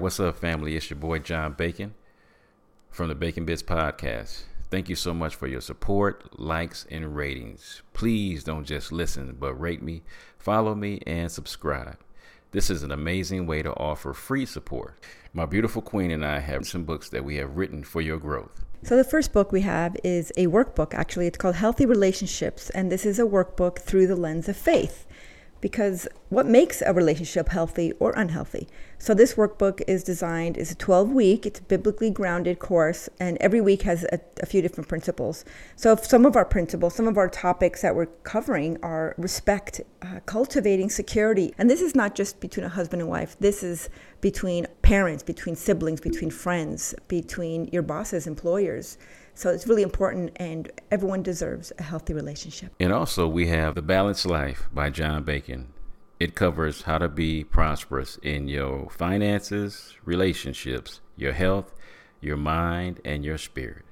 What's up, family? It's your boy John Bacon from the Bacon Bitz Podcast. Thank you so much for your support, likes, and ratings. Please don't just listen, but rate me, follow me, and subscribe. This is an amazing way to offer free support. My beautiful queen and I have some books that we have written for your growth. So, the first book we have is a workbook, actually. It's called Healthy Relationships, and this is a workbook through the lens of faith because what makes a relationship healthy or unhealthy. So this workbook is designed is a 12 week it's a biblically grounded course and every week has a, a, few different principles. So some of our principles some of our topics that we're covering are respect uh, cultivating security. And this is not just between a husband and wife. This is between parents between siblings between friends between your bosses employers so it's really important, and everyone deserves a healthy relationship. And also, we have The Balanced Life by John Bacon. It covers how to be prosperous in your finances, relationships, your health, your mind, and your spirit.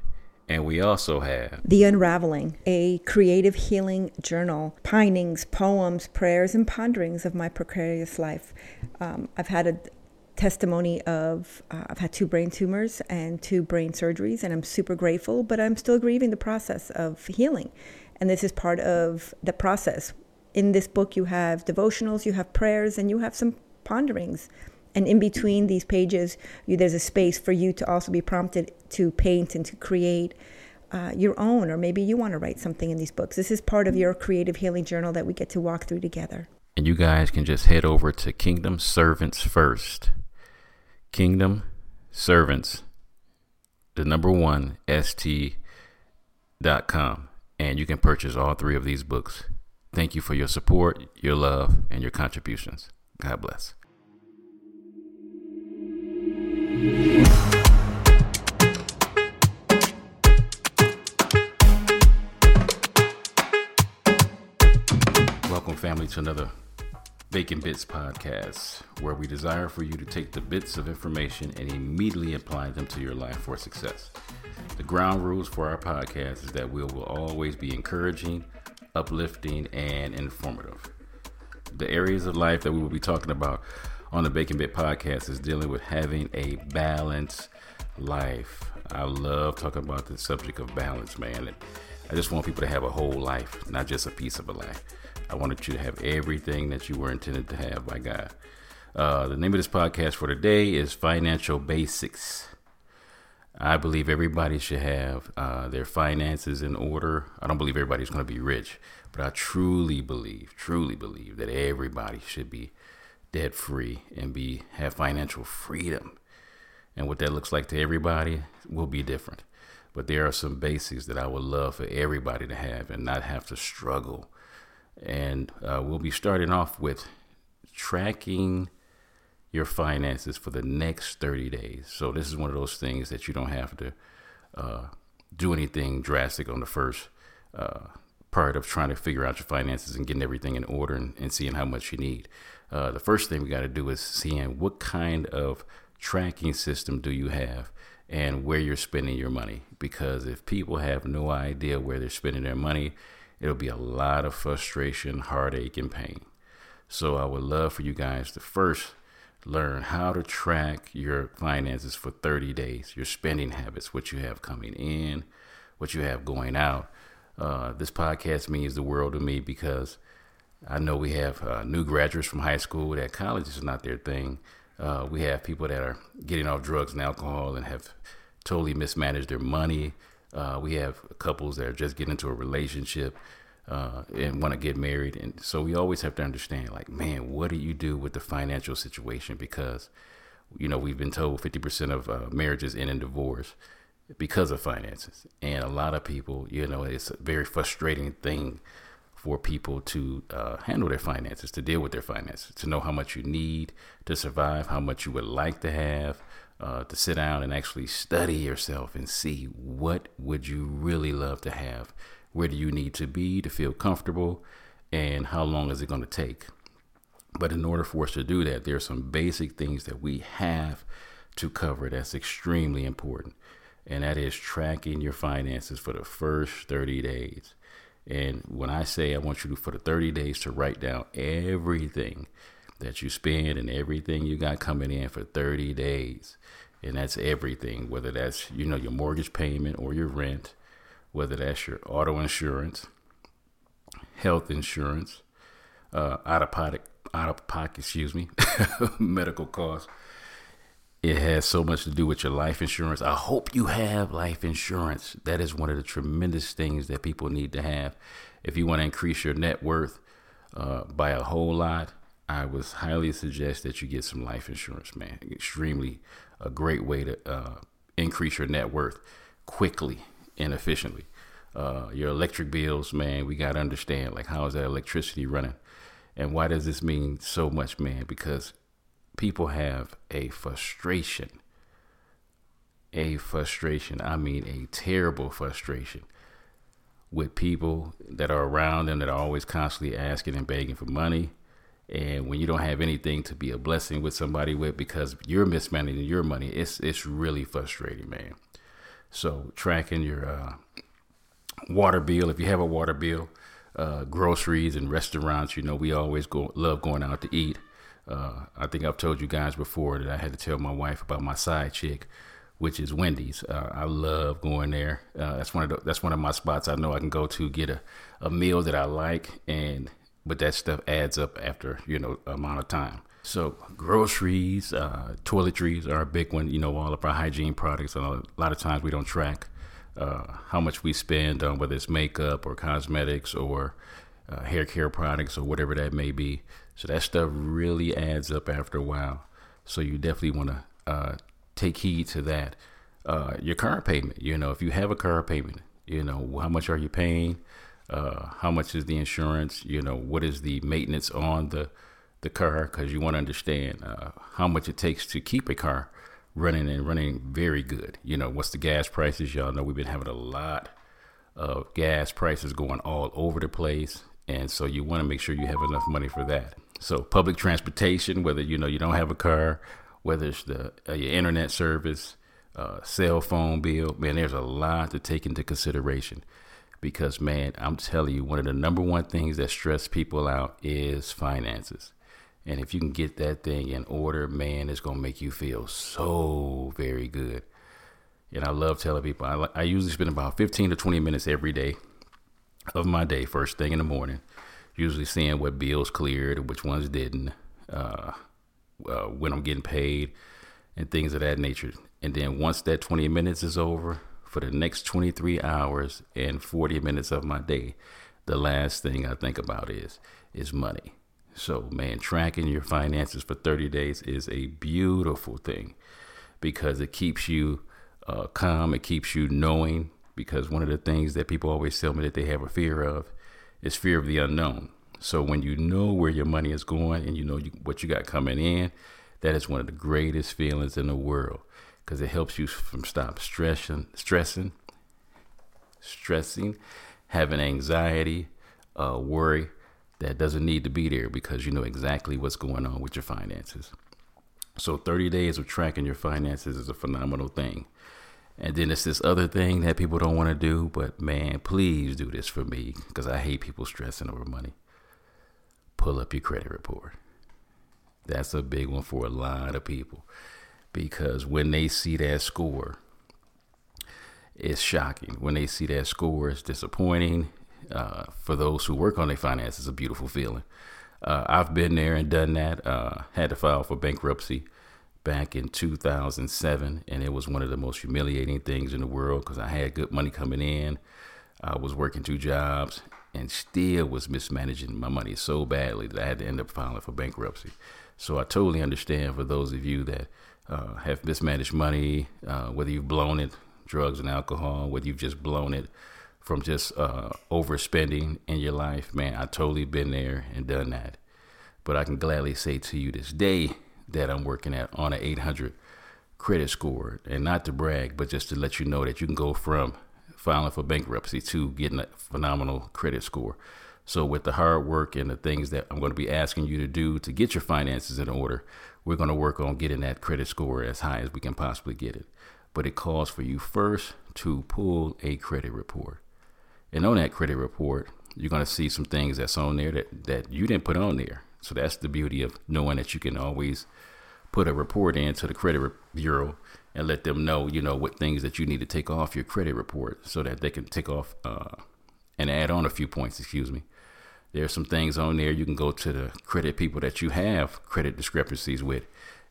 And we also have The Unraveling, a creative healing journal, pinings, poems, prayers, and ponderings of my precarious life. Um, I've had a, testimony of uh, I've had two brain tumors and two brain surgeries, and I'm super grateful, but I'm still grieving the process of healing. And this is part of the process. In this book, you have devotionals, you have prayers, and you have some ponderings. And in between these pages, you, there's a space for you to also be prompted to paint and to create uh, your own, or maybe you want to write something in these books. This is part of your creative healing journal that we get to walk through together. And you guys can just head over to Kingdom Servants First Kingdom Servants, the number one, st.com. And you can purchase all three of these books. Thank you for your support, your love, and your contributions. God bless. Welcome, family, to another Bacon Bitz podcast, where we desire for you to take the bits of information and immediately apply them to your life for success. The ground rules for our podcast is that we will always be encouraging, uplifting, and informative. The areas of life that we will be talking about on the Bacon Bit podcast is dealing with having a balanced life. I love talking about the subject of balance, man. I just want people to have a whole life, not just a piece of a life. I wanted you to have everything that you were intended to have by God. Uh, the name of this podcast for today is Financial Basics. I believe everybody should have uh, their finances in order. I don't believe everybody's going to be rich, but I truly believe, truly believe that everybody should be debt free and be have financial freedom. And what that looks like to everybody will be different. But there are some basics that I would love for everybody to have and not have to struggle and uh, we'll be starting off with tracking your finances for the next 30 days. So, this is one of those things that you don't have to uh, do anything drastic on the first uh, part of trying to figure out your finances and getting everything in order and, and seeing how much you need. Uh, the first thing we got to do is seeing what kind of tracking system do you have and where you're spending your money. Because if people have no idea where they're spending their money, it'll be a lot of frustration, heartache, and pain. So I would love for you guys to first learn how to track your finances for 30 days, your spending habits, what you have coming in, what you have going out. Uh, this podcast means the world to me because I know we have uh, new graduates from high school that college is not their thing. Uh, we have people that are getting off drugs and alcohol and have totally mismanaged their money. Uh, we have couples that are just getting into a relationship uh, and want to get married, and so we always have to understand, like, man, what do you do with the financial situation? Because you know we've been told 50% of uh, marriages end in divorce because of finances, and a lot of people, you know, it's a very frustrating thing for people to uh, handle their finances, to deal with their finances, to know how much you need to survive, how much you would like to have, uh, to sit down and actually study yourself and see what would you really love to have where do you need to be to feel comfortable and how long is it going to take. But in order for us to do that there are some basic things that we have to cover that's extremely important and that is tracking your finances for the first 30 days. And when i say i want you to for the 30 days to write down everything that you spend and everything you got coming in for 30 days. And that's everything, whether that's, you know, your mortgage payment or your rent, whether that's your auto insurance, health insurance, uh, out of pocket, out of pocket, excuse me, medical costs. It has so much to do with your life insurance. I hope you have life insurance. That is one of the tremendous things that people need to have. If you want to increase your net worth uh, by a whole lot, I would highly suggest that you get some life insurance, man. Extremely a great way to uh, increase your net worth quickly and efficiently. Uh, your electric bills, man, we got to understand like how is that electricity running, and why does this mean so much, man? Because people have a frustration, a frustration. I mean, a terrible frustration with people that are around them that are always constantly asking and begging for money and when you don't have anything to be a blessing with somebody with because you're mismanaging your money, it's it's really frustrating, man. So tracking your uh, water bill, if you have a water bill, uh, groceries and restaurants, you know we always go love going out to eat. Uh, I think I've told you guys before that I had to tell my wife about my side chick, which is Wendy's. Uh, I love going there. Uh, that's one of the, that's one of my spots I know I can go to get a, a meal that I like and but that stuff adds up after you know amount of time. So groceries, uh, toiletries are a big one. You know, all of our hygiene products. And a lot of times we don't track uh, how much we spend on whether it's makeup or cosmetics or uh, hair care products or whatever that may be. So that stuff really adds up after a while. So you definitely want to uh, take heed to that. Uh, your car payment. You know, if you have a car payment, you know how much are you paying uh, how much is the insurance? You know, what is the maintenance on the the car? Because you want to understand uh, how much it takes to keep a car running and running very good. You know, what's the gas prices? Y'all know we've been having a lot of gas prices going all over the place, and so you want to make sure you have enough money for that. So public transportation, whether you know you don't have a car, whether it's the uh, your internet service, uh, cell phone bill, man, there's a lot to take into consideration because man, I'm telling you, one of the number one things that stress people out is finances. And if you can get that thing in order, man, it's gonna make you feel so very good. And I love telling people I, I usually spend about 15 to 20 minutes every day of my day, first thing in the morning, usually seeing what bills cleared, which ones didn't, uh, uh, when I'm getting paid, and things of that nature. And then once that 20 minutes is over, for the next 23 hours and 40 minutes of my day, the last thing I think about is is money. So, man, tracking your finances for 30 days is a beautiful thing because it keeps you uh, calm. It keeps you knowing. Because one of the things that people always tell me that they have a fear of is fear of the unknown. So when you know where your money is going and you know you, what you got coming in, that is one of the greatest feelings in the world because it helps you from stop stressing, stressing, stressing, having anxiety, uh, worry that doesn't need to be there because you know exactly what's going on with your finances. So 30 days of tracking your finances is a phenomenal thing. And then it's this other thing that people don't want to do, but man, please do this for me because I hate people stressing over money. Pull up your credit report. That's a big one for a lot of people because when they see that score, it's shocking. When they see that score, it's disappointing. Uh, for those who work on their finances, it's a beautiful feeling. Uh, I've been there and done that. Uh, had to file for bankruptcy back in 2007, and it was one of the most humiliating things in the world because I had good money coming in. I was working two jobs and still was mismanaging my money so badly that I had to end up filing for bankruptcy. So I totally understand for those of you that uh, have mismanaged money, uh, whether you've blown it, drugs and alcohol, whether you've just blown it from just uh, overspending in your life, man, I totally been there and done that. But I can gladly say to you this day that I'm working at on an 800 credit score, and not to brag, but just to let you know that you can go from filing for bankruptcy to getting a phenomenal credit score. So, with the hard work and the things that I'm going to be asking you to do to get your finances in order, we're going to work on getting that credit score as high as we can possibly get it. But it calls for you first to pull a credit report. And on that credit report, you're going to see some things that's on there that, that you didn't put on there. So that's the beauty of knowing that you can always put a report into the credit bureau and let them know, you know, what things that you need to take off your credit report so that they can take off uh, and add on a few points, excuse me. There's some things on there you can go to the credit people that you have credit discrepancies with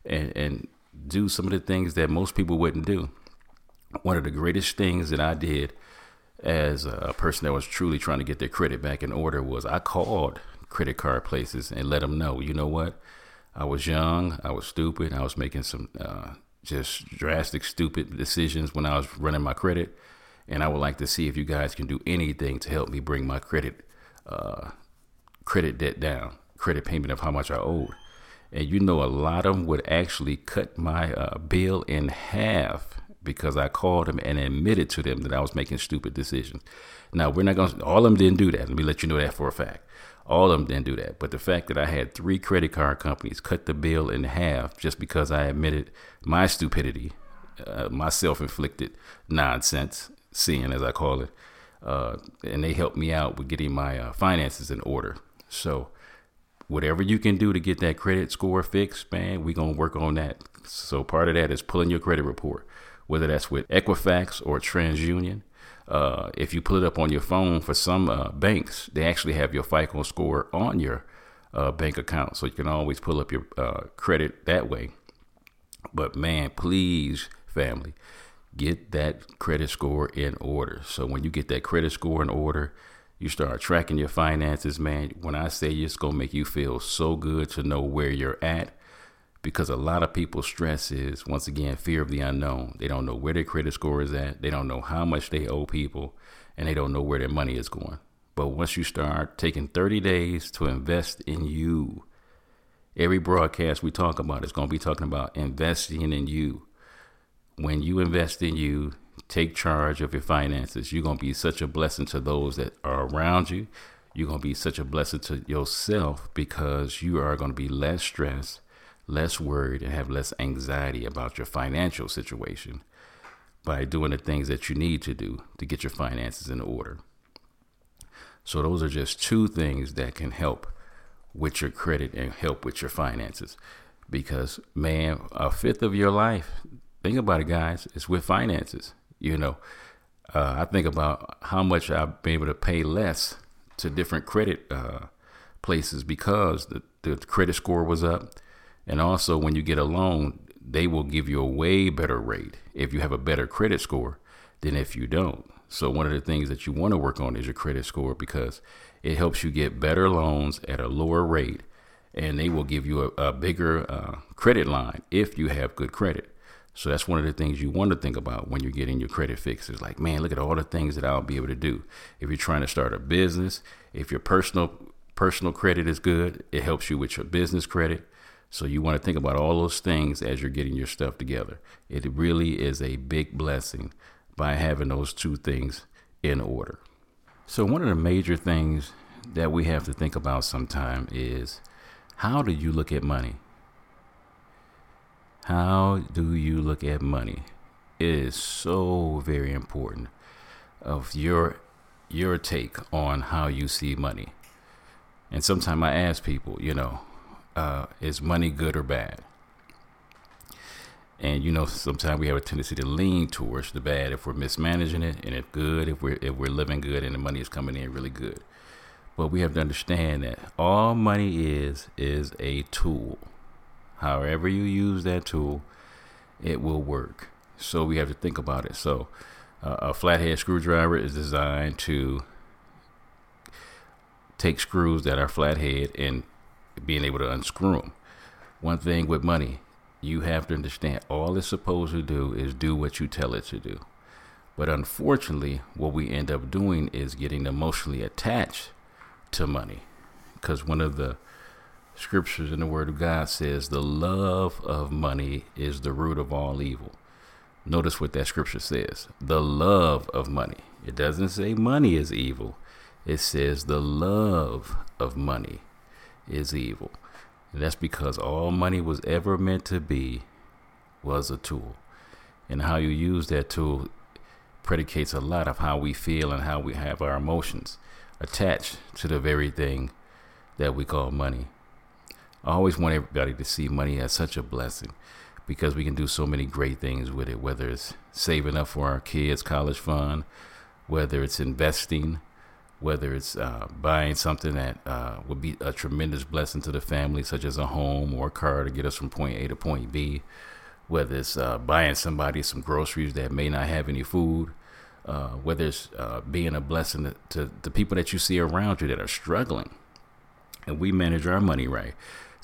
and, and do some of the things that most people wouldn't do. One of the greatest things that I did as a person that was truly trying to get their credit back in order was I called credit card places and let them know, you know what? I was young, I was stupid, I was making some uh, just drastic, stupid decisions when I was running my credit. And I would like to see if you guys can do anything to help me bring my credit uh, credit debt down, credit payment of how much I owed. And you know, a lot of them would actually cut my uh, bill in half because I called them and admitted to them that I was making stupid decisions. Now, we're not going to, all of them didn't do that. Let me let you know that for a fact. All of them didn't do that. But the fact that I had three credit card companies cut the bill in half just because I admitted my stupidity, uh, my self inflicted nonsense, sin as I call it, uh, and they helped me out with getting my uh, finances in order. So, whatever you can do to get that credit score fixed, man, we're going to work on that. So, part of that is pulling your credit report, whether that's with Equifax or TransUnion. Uh, if you pull it up on your phone for some uh, banks, they actually have your FICO score on your uh, bank account. So you can always pull up your uh, credit that way. But man, please, family, get that credit score in order. So when you get that credit score in order, you start tracking your finances, man. When I say it's going to make you feel so good to know where you're at, because a lot of people's stress is, once again, fear of the unknown. They don't know where their credit score is at, they don't know how much they owe people, and they don't know where their money is going. But once you start taking 30 days to invest in you, every broadcast we talk about is going to be talking about investing in you. When you invest in you, take charge of your finances. You're going to be such a blessing to those that are around you. You're going to be such a blessing to yourself because you are going to be less stressed, less worried, and have less anxiety about your financial situation by doing the things that you need to do to get your finances in order. So, those are just two things that can help with your credit and help with your finances. Because, man, a fifth of your life, think about it, guys, is with finances. You know, uh, I think about how much I've been able to pay less to different credit uh, places because the, the credit score was up. And also, when you get a loan, they will give you a way better rate if you have a better credit score than if you don't. So, one of the things that you want to work on is your credit score because it helps you get better loans at a lower rate and they will give you a, a bigger uh, credit line if you have good credit. So that's one of the things you want to think about when you're getting your credit fixed. Is like, man, look at all the things that I'll be able to do. If you're trying to start a business, if your personal personal credit is good, it helps you with your business credit. So you want to think about all those things as you're getting your stuff together. It really is a big blessing by having those two things in order. So one of the major things that we have to think about sometime is how do you look at money? How do you look at money? It is so very important of your your take on how you see money. And sometimes I ask people, you know, uh, is money good or bad? And you know, sometimes we have a tendency to lean towards the bad if we're mismanaging it, and if good, if we're if we're living good and the money is coming in really good. But we have to understand that all money is is a tool. However, you use that tool, it will work. So we have to think about it. So uh, a flathead screwdriver is designed to take screws that are flathead and being able to unscrew them. One thing with money, you have to understand all it's supposed to do is do what you tell it to do. But unfortunately, what we end up doing is getting emotionally attached to money. Because one of the scriptures in the Word of God says the love of money is the root of all evil. Notice what that scripture says the love of money. It doesn't say money is evil, it says the love of money is evil. And that's because all money was ever meant to be was a tool. And how you use that tool predicates a lot of how we feel and how we have our emotions attached to the very thing that we call money. I always want everybody to see money as such a blessing because we can do so many great things with it, whether it's saving up for our kids' college fund, whether it's investing, whether it's uh, buying something that uh, would be a tremendous blessing to the family, such as a home or a car to get us from point A to point B, whether it's uh, buying somebody some groceries that may not have any food, uh, whether it's uh, being a blessing to, to the people that you see around you that are struggling. And we manage our money right.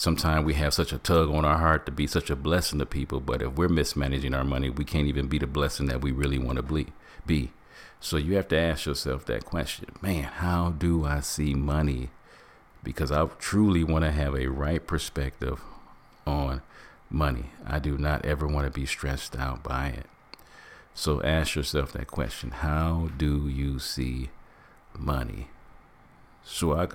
Sometimes we have such a tug on our heart to be such a blessing to people, but if we're mismanaging our money, we can't even be the blessing that we really want to be. So you have to ask yourself that question man, how do I see money? Because I truly want to have a right perspective on money. I do not ever want to be stressed out by it. So ask yourself that question How do you see money? So I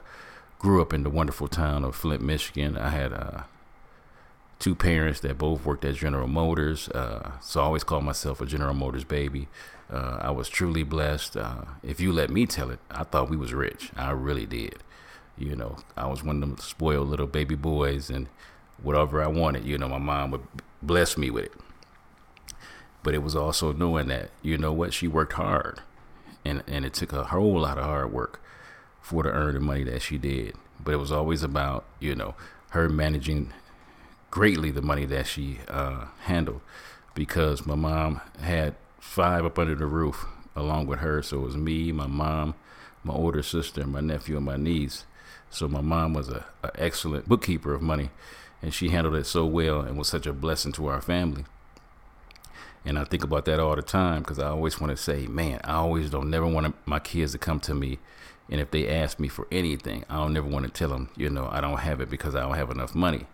grew up in the wonderful town of Flint, Michigan. I had uh, two parents that both worked at General Motors. Uh, so I always called myself a General Motors baby. Uh, I was truly blessed. Uh, if you let me tell it, I thought we was rich. I really did. You know, I was one of them spoiled little baby boys, and whatever I wanted, you know, my mom would bless me with it. But it was also knowing that, you know what, she worked hard, and and it took a whole lot of hard work for to earn the money that she did. But it was always about, you know, her managing greatly the money that she uh, handled because my mom had five up under the roof along with her. So it was me, my mom, my older sister, my nephew, and my niece. So my mom was a, a excellent bookkeeper of money, and she handled it so well and was such a blessing to our family. And I think about that all the time because I always want to say, man, I always don't never want my kids to come to me. And if they ask me for anything, I don't never want to tell them, you know, I don't have it because I don't have enough money.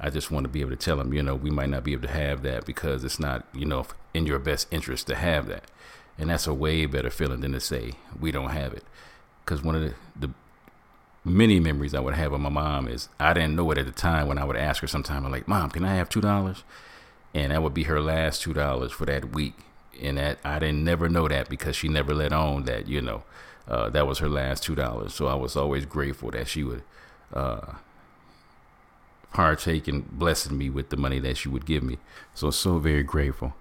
I just want to be able to tell them, you know, we might not be able to have that because it's not, you know, in your best interest to have that. And that's a way better feeling than to say we don't have it. Because one of the, the many memories I would have of my mom is I didn't know it at the time when I would ask her sometime, I'm like, Mom, can I have two dollars? And that would be her last two dollars for that week. And that I didn't never know that because she never let on that, you know, uh, that was her last two dollars. So I was always grateful that she would uh, partake in blessing me with the money that she would give me. So so very grateful.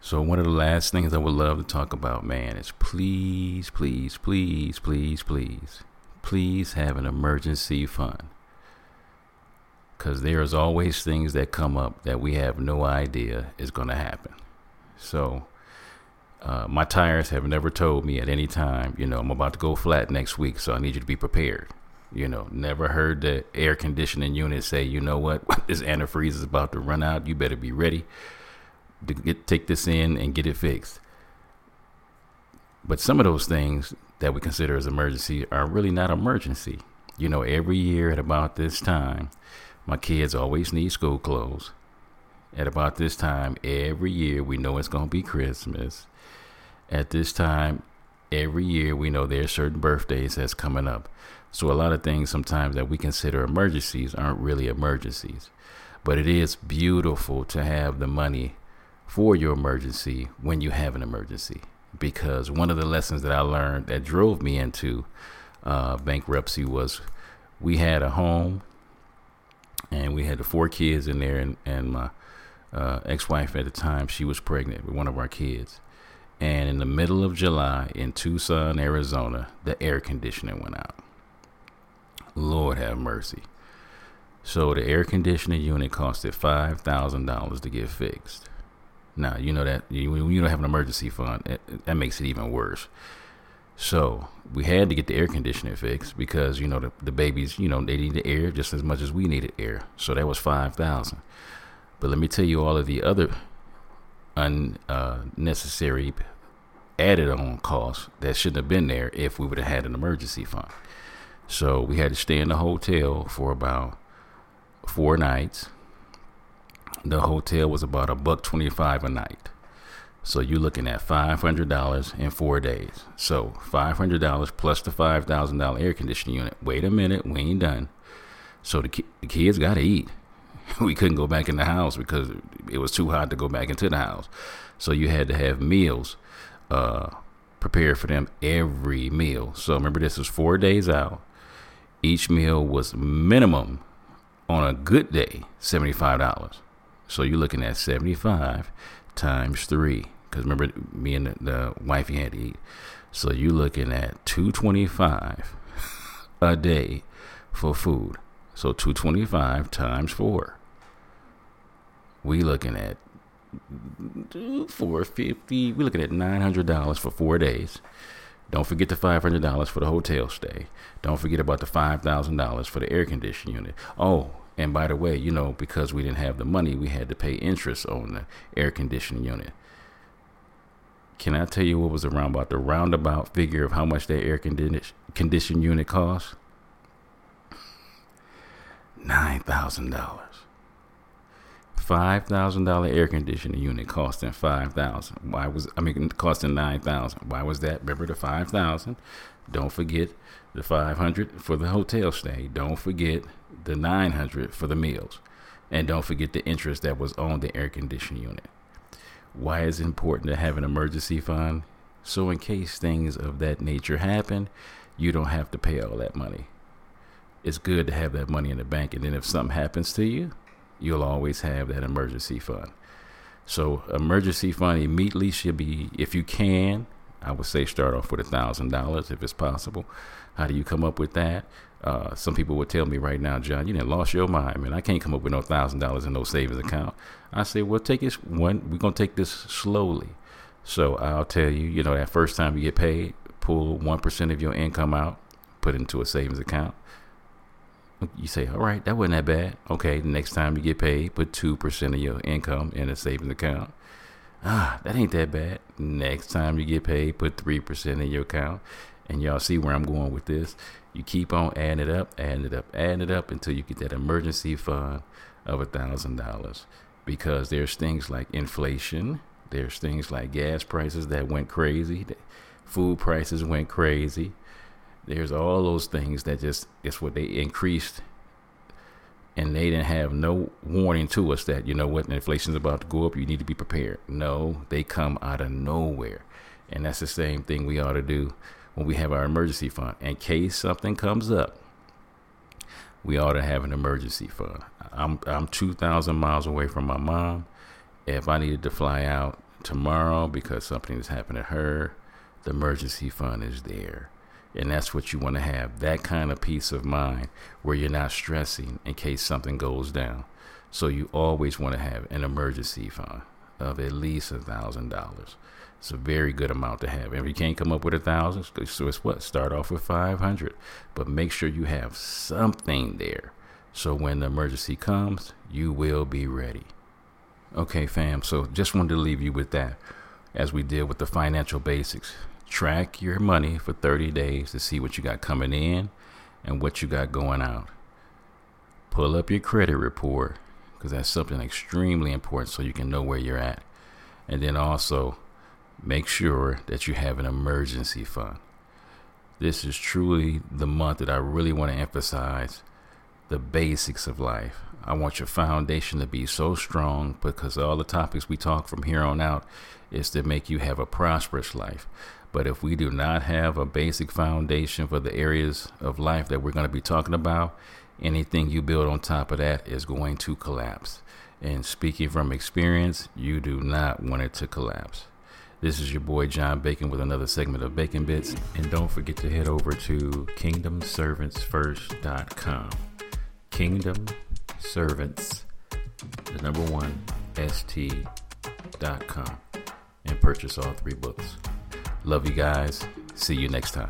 So one of the last things I would love to talk about, man, is please, please, please, please, please, please have an emergency fund. Cause there's always things that come up that we have no idea is going to happen. So uh, my tires have never told me at any time, you know, I'm about to go flat next week, so I need you to be prepared. You know, never heard the air conditioning unit say, you know what, this antifreeze is about to run out. You better be ready to get, take this in and get it fixed. But some of those things that we consider as emergency are really not emergency. You know, every year at about this time, my kids always need school clothes. At about this time, every year, we know it's going to be Christmas. At this time, every year, we know there are certain birthdays that's coming up. So a lot of things sometimes that we consider emergencies aren't really emergencies. But it is beautiful to have the money for your emergency when you have an emergency. Because one of the lessons that I learned that drove me into uh, bankruptcy was we had a home and we had the four kids in there, and, and my uh, ex wife at the time, she was pregnant with one of our kids. And in the middle of July in Tucson, Arizona, the air conditioning went out. Lord have mercy. So the air conditioning unit costed five thousand dollars to get fixed. Now you know that when you don't have an emergency fund, it, that makes it even worse. So we had to get the air conditioning fixed because you know the, the babies, you know, they needed air just as much as we needed air. So that was five thousand. But let me tell you all of the other unnecessary uh, added on costs that shouldn't have been there if we would have had an emergency fund. So we had to stay in the hotel for about four nights. The hotel was about a buck twenty five a night. So you're looking at five hundred dollars in four days. So five hundred dollars plus the five thousand dollar air conditioning unit. Wait a minute, we ain't done. So the, ki- the kids got to eat. We couldn't go back in the house because it was too hot to go back into the house. So you had to have meals uh, prepared for them every meal. So remember, this was four days out. Each meal was minimum on a good day, $75. So you're looking at 75 times three. Because remember, me and the, the wifey had to eat. So you're looking at 225 a day for food. So 225 times four. We looking at 450. We looking at $900 for four days. Don't forget the $500 for the hotel stay. Don't forget about the $5,000 for the air conditioning unit. Oh, and by the way, you know, because we didn't have the money, we had to pay interest on the air conditioning unit. Can I tell you what was around about the roundabout figure of how much that air condi- conditioning unit cost? Nine thousand dollars. Five thousand dollar air conditioning unit costing five thousand. Why was I mean costing nine thousand? Why was that? Remember the five thousand. Don't forget the five hundred for the hotel stay. Don't forget the nine hundred for the meals, and don't forget the interest that was on the air conditioning unit. Why is it important to have an emergency fund? So in case things of that nature happen, you don't have to pay all that money. It's good to have that money in the bank, and then if something happens to you, you'll always have that emergency fund. So emergency fund immediately should be, if you can, I would say start off with a thousand dollars if it's possible. How do you come up with that? Uh, some people would tell me right now, John, you didn't lost your mind, man. I can't come up with no thousand dollars in no savings account. I say, well, take this one. We're gonna take this slowly. So I'll tell you, you know, that first time you get paid, pull one percent of your income out, put into a savings account. You say, all right, that wasn't that bad. Okay, the next time you get paid, put two percent of your income in a savings account. Ah, that ain't that bad. Next time you get paid, put three percent in your account. And y'all see where I'm going with this. You keep on adding it up, adding it up, adding it up until you get that emergency fund of a thousand dollars. Because there's things like inflation, there's things like gas prices that went crazy, food prices went crazy. There's all those things that just it's what they increased. And they didn't have no warning to us that you know what inflation's about to go up you need to be prepared. No they come out of nowhere. And that's the same thing we ought to do when we have our emergency fund. In case something comes up we ought to have an emergency fund. I'm i'm 2000 miles away from my mom. If i needed to fly out tomorrow because something has happened to her the emergency fund is there and that's what you want to have that kind of peace of mind where you're not stressing in case something goes down. So you always want to have an emergency fund of at least a thousand dollars. It's a very good amount to have. If you can't come up with a thousand, so it's what? Start off with 500, but make sure you have something there. So when the emergency comes, you will be ready. Okay, fam. So just wanted to leave you with that as we deal with the financial basics track your money for 30 days to see what you got coming in and what you got going out. Pull up your credit report because that's something extremely important so you can know where you're at. And then also make sure that you have an emergency fund. This is truly the month that I really want to emphasize the basics of life. I want your foundation to be so strong because all the topics we talk from here on out is to make you have a prosperous life. But if we do not have a basic foundation for the areas of life that we're going to be talking about, anything you build on top of that is going to collapse. And speaking from experience, you do not want it to collapse. This is your boy John Bacon with another segment of Bacon Bitz. And don't forget to head over to kingdomservantsfirst.com. Kingdom Servants, the number one, st.com, and purchase all three books. Love you guys. See you next time.